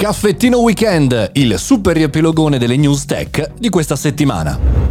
Caffettino Weekend, il super riepilogone delle news tech di questa settimana.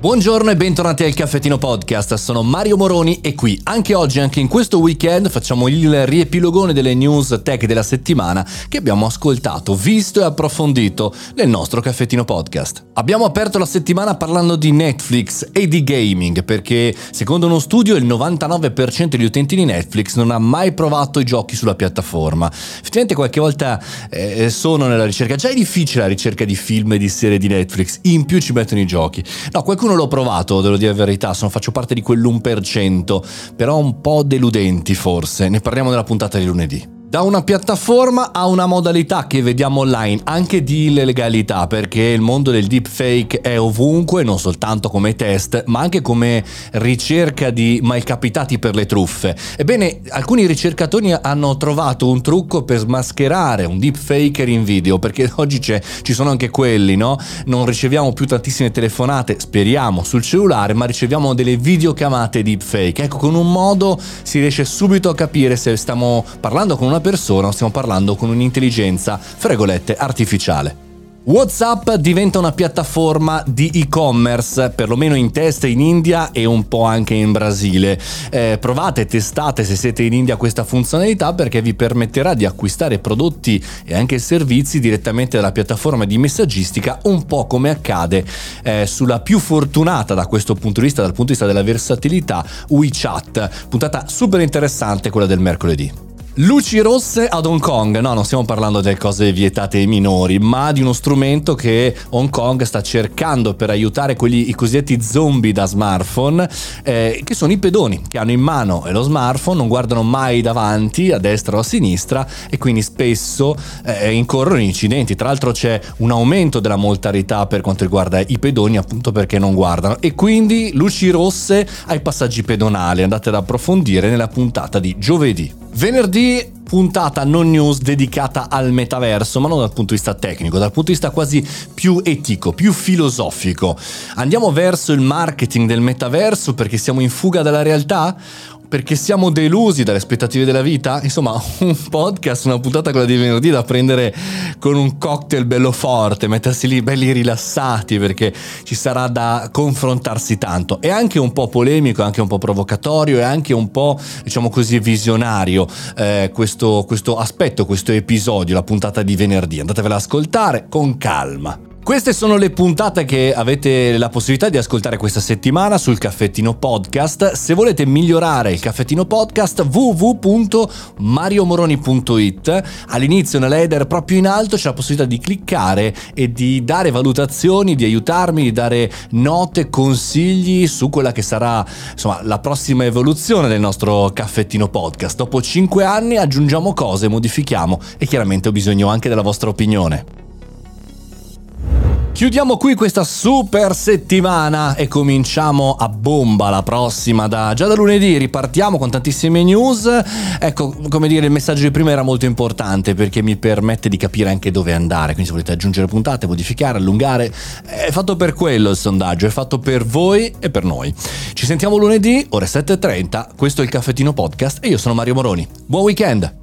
Buongiorno e bentornati al Caffettino Podcast, sono Mario Moroni e qui anche oggi, anche in questo weekend, facciamo il riepilogone delle news tech della settimana che abbiamo ascoltato, visto e approfondito nel nostro Caffettino Podcast. Abbiamo aperto la settimana parlando di Netflix e di gaming perché secondo uno studio il 99% degli utenti di Netflix non ha mai provato i giochi sulla piattaforma. Effettivamente qualche volta eh, sono nella ricerca, già è difficile la ricerca di film e di serie di Netflix, in più ci mettono i giochi. No, qualcuno qualcuno l'ho provato, devo dire la verità, sono, faccio parte di quell'1%, però un po' deludenti forse. Ne parliamo nella puntata di lunedì. Da una piattaforma a una modalità che vediamo online, anche di illegalità, perché il mondo del deepfake è ovunque, non soltanto come test, ma anche come ricerca di malcapitati per le truffe. Ebbene, alcuni ricercatori hanno trovato un trucco per smascherare un deepfaker in video, perché oggi ci sono anche quelli, no? Non riceviamo più tantissime telefonate, speriamo, sul cellulare, ma riceviamo delle videochiamate deepfake. Ecco, con un modo si riesce subito a capire se stiamo parlando con una persona o stiamo parlando con un'intelligenza, fregolette, artificiale. WhatsApp diventa una piattaforma di e-commerce, perlomeno in test in India e un po' anche in Brasile. Eh, provate, testate se siete in India questa funzionalità perché vi permetterà di acquistare prodotti e anche servizi direttamente dalla piattaforma di messaggistica, un po' come accade eh, sulla più fortunata da questo punto di vista, dal punto di vista della versatilità, WeChat. Puntata super interessante quella del mercoledì. Luci rosse ad Hong Kong, no, non stiamo parlando delle cose vietate ai minori, ma di uno strumento che Hong Kong sta cercando per aiutare quelli, i cosiddetti zombie da smartphone, eh, che sono i pedoni, che hanno in mano lo smartphone, non guardano mai davanti, a destra o a sinistra, e quindi spesso eh, incorrono in incidenti. Tra l'altro c'è un aumento della mortalità per quanto riguarda i pedoni, appunto perché non guardano. E quindi luci rosse ai passaggi pedonali, andate ad approfondire nella puntata di giovedì. Venerdì puntata non news dedicata al metaverso, ma non dal punto di vista tecnico, dal punto di vista quasi più etico, più filosofico. Andiamo verso il marketing del metaverso perché siamo in fuga dalla realtà? Perché siamo delusi dalle aspettative della vita? Insomma, un podcast, una puntata quella di venerdì da prendere con un cocktail bello forte, mettersi lì belli rilassati perché ci sarà da confrontarsi tanto. È anche un po' polemico, anche un po' provocatorio e anche un po', diciamo così, visionario eh, questo, questo aspetto, questo episodio, la puntata di venerdì. Andatevela ad ascoltare con calma. Queste sono le puntate che avete la possibilità di ascoltare questa settimana sul Caffettino Podcast. Se volete migliorare il Caffettino Podcast, www.mariomoroni.it. All'inizio nell'header proprio in alto c'è la possibilità di cliccare e di dare valutazioni, di aiutarmi, di dare note, consigli su quella che sarà insomma, la prossima evoluzione del nostro Caffettino Podcast. Dopo 5 anni aggiungiamo cose, modifichiamo e chiaramente ho bisogno anche della vostra opinione. Chiudiamo qui questa super settimana e cominciamo a bomba la prossima. Da, già da lunedì ripartiamo con tantissime news. Ecco, come dire, il messaggio di prima era molto importante perché mi permette di capire anche dove andare. Quindi se volete aggiungere puntate, modificare, allungare, è fatto per quello il sondaggio, è fatto per voi e per noi. Ci sentiamo lunedì, ore 7.30. Questo è il Caffettino Podcast e io sono Mario Moroni. Buon weekend!